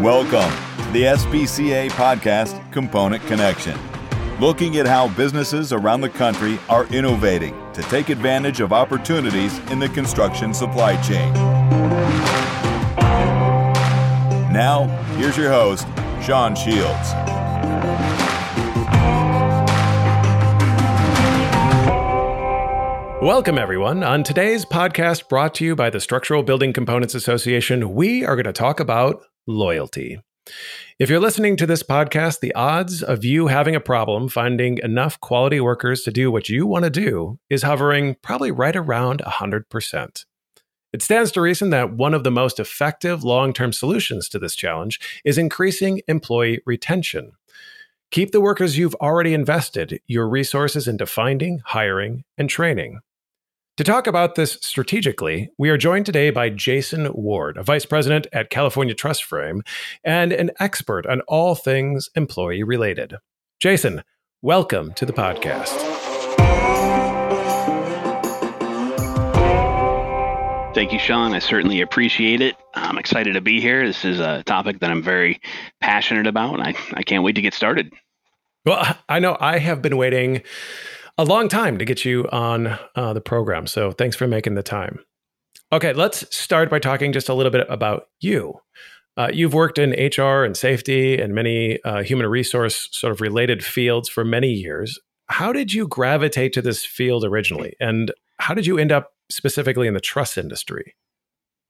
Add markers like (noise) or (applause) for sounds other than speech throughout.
Welcome to the SBCA podcast, Component Connection, looking at how businesses around the country are innovating to take advantage of opportunities in the construction supply chain. Now, here's your host, Sean Shields. Welcome, everyone. On today's podcast, brought to you by the Structural Building Components Association, we are going to talk about loyalty. If you're listening to this podcast, the odds of you having a problem finding enough quality workers to do what you want to do is hovering probably right around 100%. It stands to reason that one of the most effective long term solutions to this challenge is increasing employee retention. Keep the workers you've already invested your resources into finding, hiring, and training. To talk about this strategically, we are joined today by Jason Ward, a vice president at California TrusFrame and an expert on all things employee related. Jason, welcome to the podcast. Thank you, Sean. I certainly appreciate it. I'm excited to be here. This is a topic that I'm very passionate about, and I, I can't wait to get started. Well, I know I have been waiting a long time to get you on uh, the program. So thanks for making the time. Okay, let's start by talking just a little bit about you. Uh, you've worked in HR and safety and many uh, human resource sort of related fields for many years. How did you gravitate to this field originally? And how did you end up specifically in the truss industry?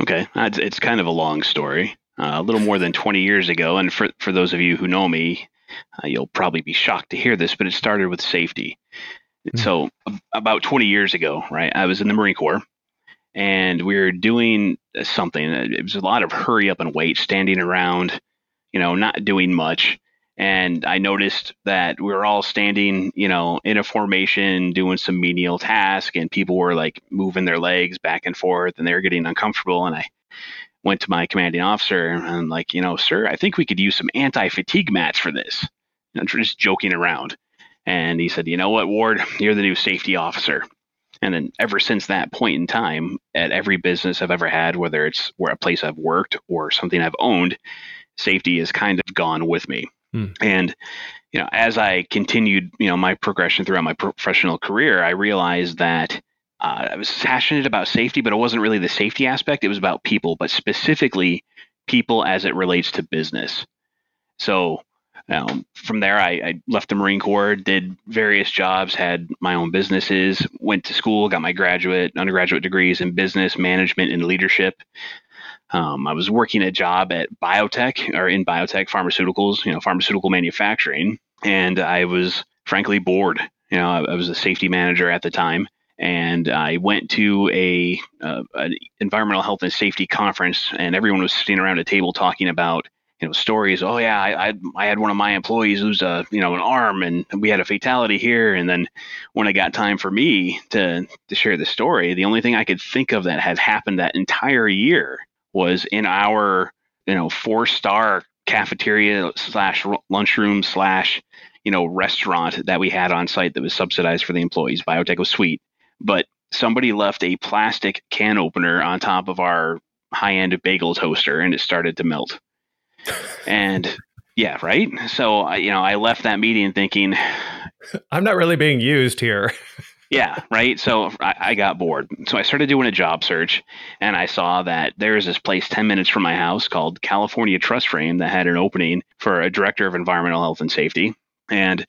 Okay, it's, it's kind of a long story. Uh, a little more than 20 years ago. And for, for those of you who know me, uh, you'll probably be shocked to hear this, but it started with safety. Mm-hmm. (laughs) So about 20 years ago, right, I was in the Marine Corps and we were doing something. It was a lot of hurry up and wait, standing around, you know, not doing much. And I noticed that we were all standing, you know, in a formation doing some menial task, and people were like moving their legs back and forth, and they were getting uncomfortable. And I went to my commanding officer and like, you know, sir, I think we could use some anti-fatigue mats for this. You know, just joking around. And he said, You know what, Ward, (laughs) you're the new safety officer. And then ever since that point in time, at every business I've ever had, whether it's where a place I've worked or something I've owned, safety has kind of gone with me. Hmm. And you know, as I continued, you know, my progression throughout my professional career, I realized that uh, I was passionate about safety, but it wasn't really the safety aspect. It was about people, but specifically people as it relates to business. So um, from there, I, I, left the Marine Corps, did various jobs, had my own businesses, went to school, got my graduate, undergraduate degrees in business management and leadership. Um, I was working a job at biotech or in biotech pharmaceuticals, you know, pharmaceutical manufacturing, and I was frankly bored. You know, I, I was a safety manager at the time, and I went to a uh, an environmental health and safety conference, and everyone was sitting around a table talking about you know stories oh yeah I, I, I had one of my employees lose a you know an arm and we had a fatality here. And then when it got time for me to to share the story the only thing i could think of that had happened that entire year was in our you know four star cafeteria slash lunchroom slash you know restaurant that we had on site that was subsidized for the employees. Biotech was sweet. But somebody left a plastic can opener on top of our high end bagel toaster and it started to melt and yeah, right. So you know, I left that meeting thinking, I'm not really being used here. (laughs) yeah, right. So I, I, got bored. So I started doing a job search, and I saw that there is this place 10 minutes from my house called California TrusFrame that had an opening for a director of environmental health and safety. And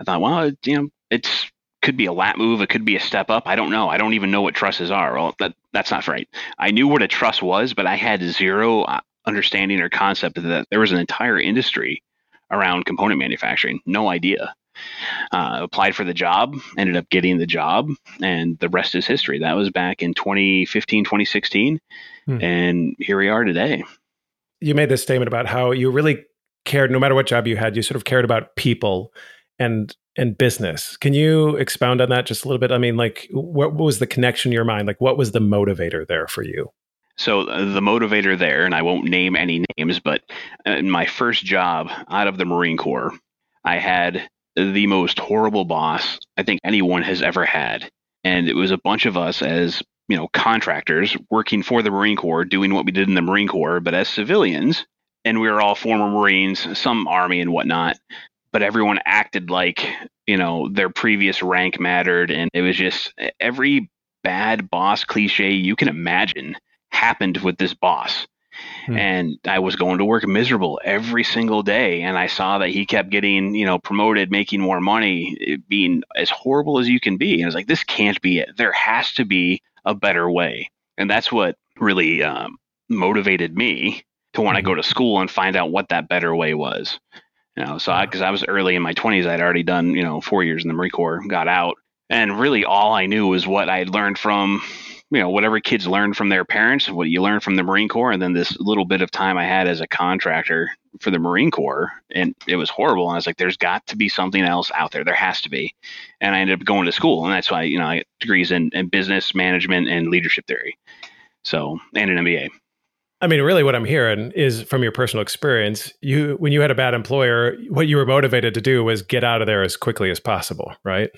I thought, well, you know, it's could be a lat move. It could be a step up. I don't know. I don't even know what trusses are. Well, that that's not right. I knew what a truss was, but I had zero uh, understanding or concept that there was an entire industry around component manufacturing. No idea. Uh, applied for the job, ended up getting the job, and the rest is history. That was back in 2015, 2016. Hmm. And here we are today. You made this statement about how you really cared, no matter what job you had, you sort of cared about people and and business. Can you expound on that just a little bit? I mean, like, what, what was the connection in your mind? Like, what was the motivator there for you? So uh, the motivator there, and I won't name any names, but in my first job out of the Marine Corps, I had the most horrible boss I think anyone has ever had. And it was a bunch of us as, you know, contractors working for the Marine Corps, doing what we did in the Marine Corps, but as civilians. and we were all former Marines, some Army and whatnot, but everyone acted like you know their previous rank mattered, and it was just every bad boss cliche you can imagine happened with this boss. Hmm. And I was going to work miserable every single day. And I saw that he kept getting, you know, promoted, making more money, being as horrible as you can be. And I was like, this can't be it. There has to be a better way. And that's what really um, motivated me to want to go mm-hmm. to school and find out what that better way was. You know, so because I, I was early in my 20s, I'd already done, you know, four years in the Marine Corps, got out. And really all I knew was what I had learned from you know whatever kids learn from their parents, what you learn from the Marine Corps, and then this little bit of time I had as a contractor for the Marine Corps, and it was horrible. And I was like, "There's got to be something else out there. There has to be." And I ended up going to school, and that's why you know I degrees in, in business management and leadership theory, so and an MBA. I mean, really, what I'm hearing is from your personal experience. You, when you had a bad employer, what you were motivated to do was get out of there as quickly as possible, right?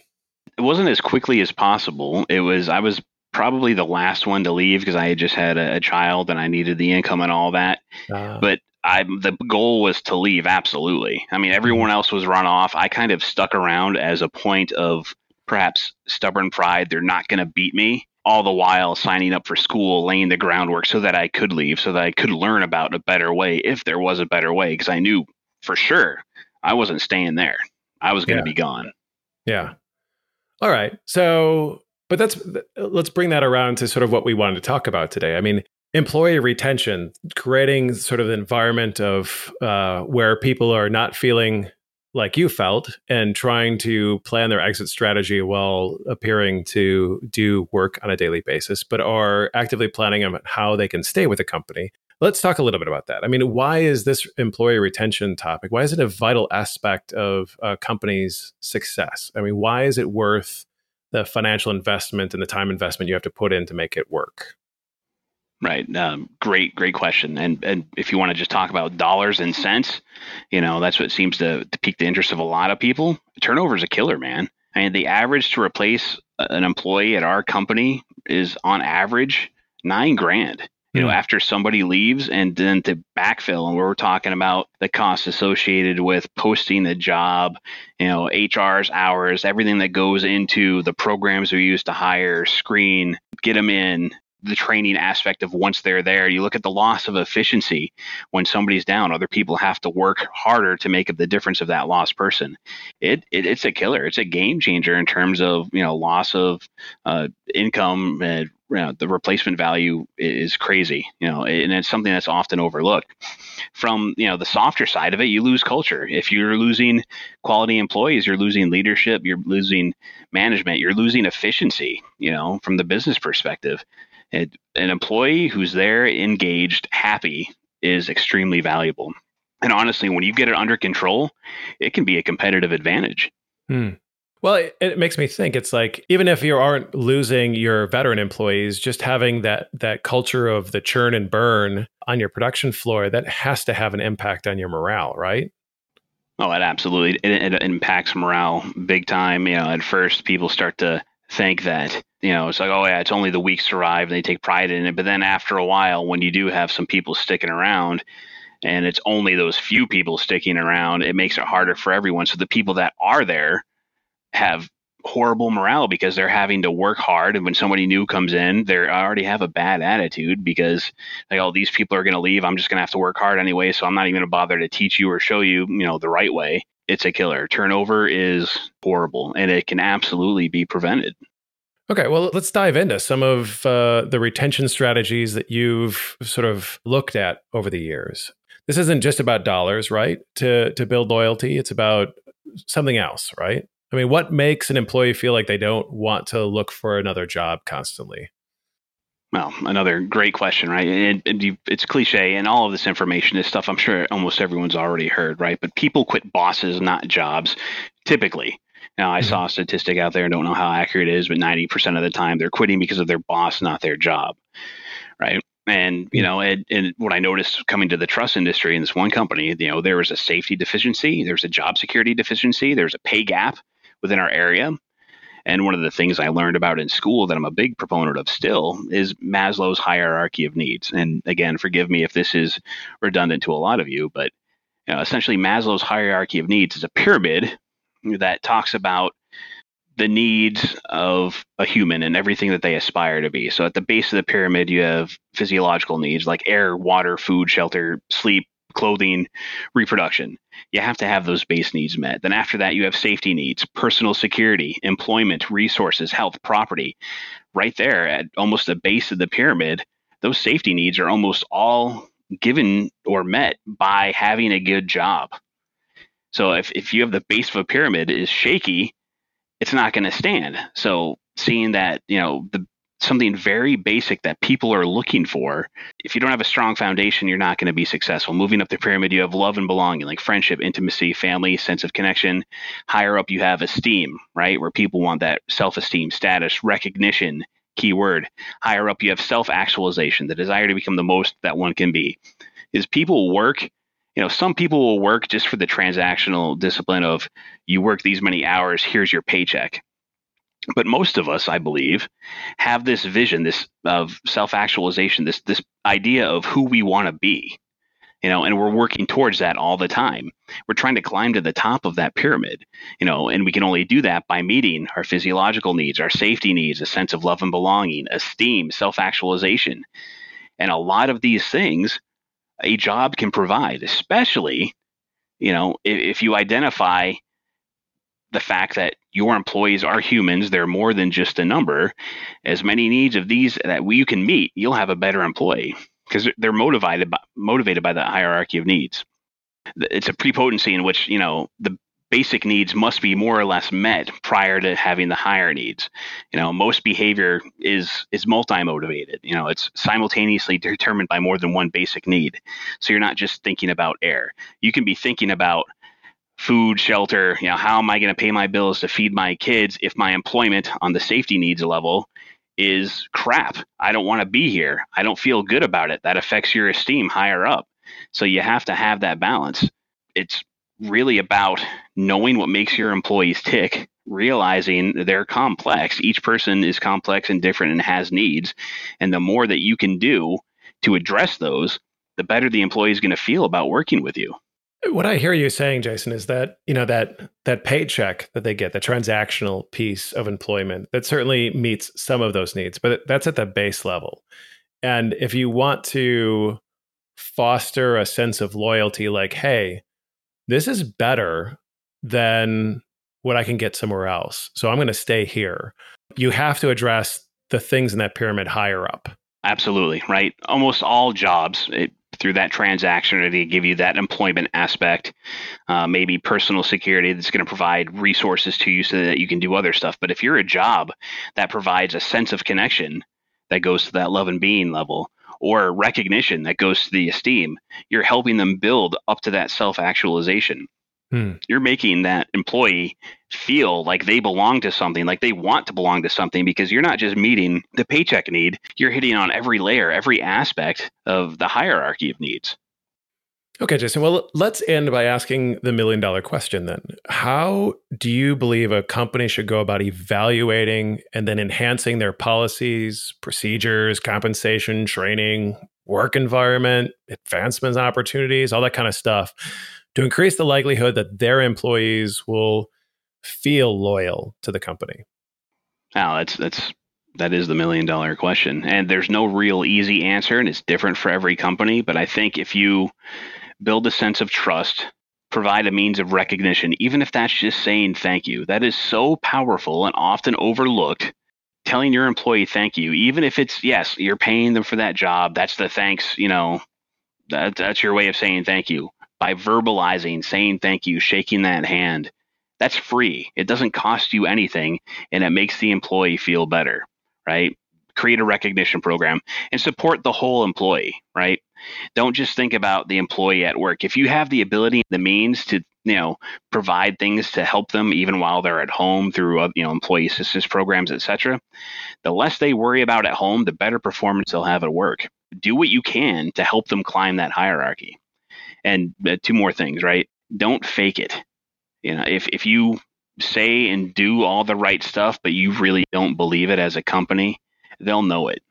It wasn't as quickly as possible. It was I was probably the last one to leave because I had just had a, a, child and I needed the income and all that. Uh, but I the goal was to leave absolutely. I mean, everyone mm-hmm. else was run off. I kind of stuck around as a point of perhaps stubborn pride. They're not going to beat me. All the while signing up for school, laying the groundwork so that I could leave, so that I could learn about a better way if there was a better way. Because I knew for sure I wasn't staying there. I was going to yeah. be gone. Yeah. All right. So but that's let's bring that around to sort of what we wanted to talk about today. I mean, employee retention, creating sort of an environment of uh, where people are not feeling like you felt and trying to plan their exit strategy while appearing to do work on a daily basis, but are actively planning on how they can stay with the company. Let's talk a little bit about that. I mean, why is this employee retention topic? Why is it a vital aspect of a company's success? I mean, why is it worth the financial investment and the time investment you have to put in to make it work? Right. Um, great, great question. And and if you want to just talk about dollars and cents, you know, that's what seems to, to pique the interest of a lot of people. Turnover is a killer, man. I mean, the average to replace an employee at our company is on average nine grand you know, hmm. after somebody leaves and then to backfill. And we're talking about the costs associated with posting the job, you know, HR's hours, everything that goes into the programs we use to hire, screen, get them in, the training aspect of once they're there. You look at the loss of efficiency when somebody's down. Other people have to work harder to make up the difference of that lost person. It, it it's a killer. It's a game changer in terms of you know loss of uh, income. And, you know, the replacement value is crazy. You know, and it's something that's often overlooked. From you know the softer side of it, you lose culture. If you're losing quality employees, you're losing leadership. You're losing management. You're losing efficiency. You know, from the business perspective it, an employee who's there, engaged, happy is extremely valuable. And honestly, when you get it under control, it can be a competitive advantage. Hmm. Well, it, it, makes me think it's like even if you aren't losing your veteran employees, just having that that culture of the churn and burn on your production floor that has to have an impact on your morale, right? Oh, it absolutely it, it impacts morale big time. You know, at first people start to think that you know it's like oh yeah it's only the weak survive and they take pride in it but then after a while when you do have some people sticking around and it's only those few people sticking around it makes it harder for everyone so the people that are there have horrible morale because they're having to work hard and when somebody new comes in they already have a bad attitude because like oh these people are going to leave i'm just going to have to work hard anyway so i'm not even going to bother to teach you or show you you know the right way it's a killer. Turnover is horrible and it can absolutely be prevented. Okay, well, let's dive into some of uh, the retention strategies that you've sort of looked at over the years. This isn't just about dollars, right? To to build loyalty, it's about something else, right? I mean, what makes an employee feel like they don't want to look for another job constantly? Well, another great question, right? And, and you, it's cliche, and all of this information is stuff I'm sure almost everyone's already heard, right? But people quit bosses, not jobs, typically. Now, I mm-hmm. saw a statistic out there, I don't know how accurate it is, but 90% of the time they're quitting because of their boss, not their job, right? And you know, and, and, what I noticed coming to the truss industry in this one company, you know, there was a safety deficiency, there's a job security deficiency, there's a pay gap within our area, And one of the things I learned about in school that I'm a big proponent of still is Maslow's hierarchy of needs. And again, forgive me if this is redundant to a lot of you, but you know, essentially Maslow's hierarchy of needs is a pyramid that talks about the needs of a human and everything that they aspire to be. So at the base of the pyramid, you have physiological needs like air, water, food, shelter, sleep, clothing, reproduction. You have to have those base needs met. Then after that, you have safety needs, personal security, employment, resources, health, property. Right there at almost the base of the pyramid, those safety needs are almost all given or met by having a good job. So if, if you have the base of a pyramid is shaky, it's not going to stand. So seeing that, you know, the something very basic that people are looking for. If you don't have a strong foundation, you're not going to be successful. Moving up the pyramid, you have love and belonging, like friendship, intimacy, family, sense of connection. Higher up, you have esteem, right? Where people want that self esteem, status, recognition, keyword. Higher up, you have self actualization, the desire to become the most that one can be. Is people work you know, some people will work just for the transactional discipline of you work these many hours, here's your paycheck. But most of us, I believe, have this vision, this of self-actualization, this this idea of who we want to be. You know, and we're working towards that all the time. We're trying to climb to the top of that pyramid, you know, and we can only do that by meeting our physiological needs, our safety needs, a sense of love and belonging, esteem, self actualization. And a lot of these things a job can provide, especially, you know, if, if you identify the fact that your employees are humans, they're more than just a number. As many needs of these that you can meet, you'll have a better employee because they're motivated by, motivated by the hierarchy of needs. It's a prepotency in which you know the basic needs must be more or less met prior to having the higher needs. You know, most behavior is is multi-motivated. You know, it's simultaneously determined by more than one basic need. So you're not just thinking about air. You can be thinking about food, shelter, you know, how am I going to pay my bills to feed my kids if my employment on the safety needs level is crap. I don't want to be here. I don't feel good about it. That affects your esteem higher up. So you have to have that balance. It's really about knowing what makes your employees tick, realizing they're complex. Each person is complex and different and has needs. And the more that you can do to address those, the better the employee is going to feel about working with you. What I hear you saying, Jason, is that you know that that paycheck that they get, the transactional piece of employment, that certainly meets some of those needs, but that's at the base level. And if you want to foster a sense of loyalty, like, hey, this is better than what I can get somewhere else, so I'm going to stay here. You have to address the things in that pyramid higher up. Absolutely, right? Almost all jobs, it, through that transaction or to give you that employment aspect, uh, maybe personal security that's going to provide resources to you so that you can do other stuff. But if you're a job that provides a sense of connection that goes to that love and being level, or recognition that goes to the esteem, you're helping them build up to that self actualization. Hmm. You're making that employee feel like they belong to something, like they want to belong to something, because you're not just meeting the paycheck need, you're hitting on every layer, every aspect of the hierarchy of needs. Okay, Jason. Well, let's end by asking the million dollar question then. How do you believe a company should go about evaluating and then enhancing their policies, procedures, compensation, training, work environment, advancements opportunities, all that kind of stuff to increase the likelihood that their employees will feel loyal to the company? Now, that's that's that is the million dollar question. And there's no real easy answer and it's different for every company, but I think if you build a sense of trust, provide a means of recognition, even if that's just saying thank you. That is so powerful and often overlooked. Telling your employee thank you, even if it's, yes, you're paying them for that job, that's the thanks, you know, that, that's your way of saying thank you. By verbalizing, saying thank you, shaking that hand, that's free. It doesn't cost you anything and it makes the employee feel better, right? Create a recognition program and support the whole employee, right? Don't just think about the employee at work. If you have the ability, the means to you know provide things to help them even while they're at home through uh, you know employee assistance programs, etc., the less they worry about at home, the better performance they'll have at work. Do what you can to help them climb that hierarchy. And uh, two more things, right? Don't fake it. You know, if if you say and do all the right stuff, but you really don't believe it as a company, they'll know it.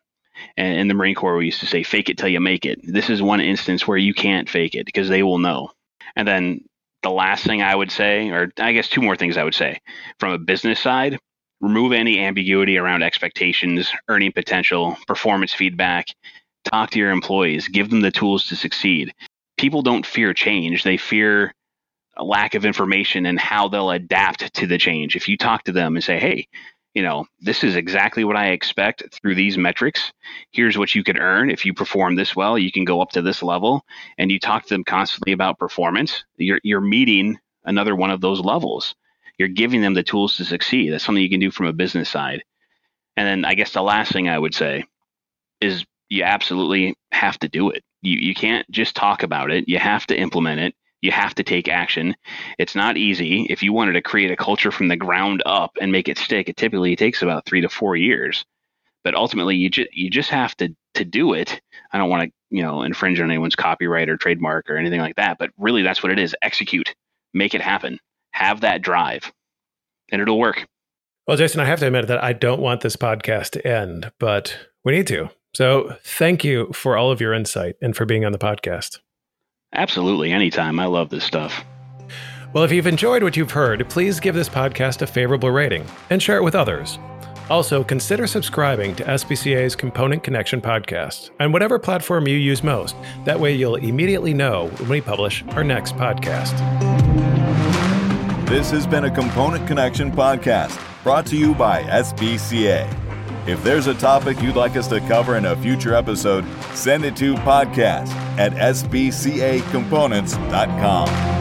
And in the Marine Corps, we used to say, fake it till you make it. This is one instance where you can't fake it because they will know. And then the last thing I would say, or I guess two more things I would say from a business side, remove any ambiguity around expectations, earning potential, performance feedback. Talk to your employees, give them the tools to succeed. People don't fear change, they fear a lack of information and how they'll adapt to the change. If you talk to them and say, hey, you know, this is exactly what I expect through these metrics. Here's what you could earn. If you perform this well, you can go up to this level. And you talk to them constantly about performance. You're, you're meeting another one of those levels. You're giving them the tools to succeed. That's something you can do from a business side. And then I guess the last thing I would say is you absolutely have to do it. You, you can't just talk about it. You have to implement it you have to take action. It's not easy. If you wanted to create a culture from the ground up and make it stick, it typically takes about three to four years. But ultimately, you just you just have to to do it. I don't want to you know infringe on anyone's copyright or trademark or anything like that. But really, that's what it is. Execute, make it happen, have that drive, and it'll work. Well, Jason, I have to admit that I don't want this podcast to end, but we need to. So thank you for all of your insight and for being on the podcast. Absolutely, anytime. I love this stuff. Well, if you've enjoyed what you've heard, please give this podcast a favorable rating and share it with others. Also, consider subscribing to SBCA's Component Connection podcast on whatever platform you use most. That way, you'll immediately know when we publish our next podcast. This has been a Component Connection podcast brought to you by SBCA. If there's a topic you'd like us to cover in a future episode, send it to podcast at sbcacomponents.com.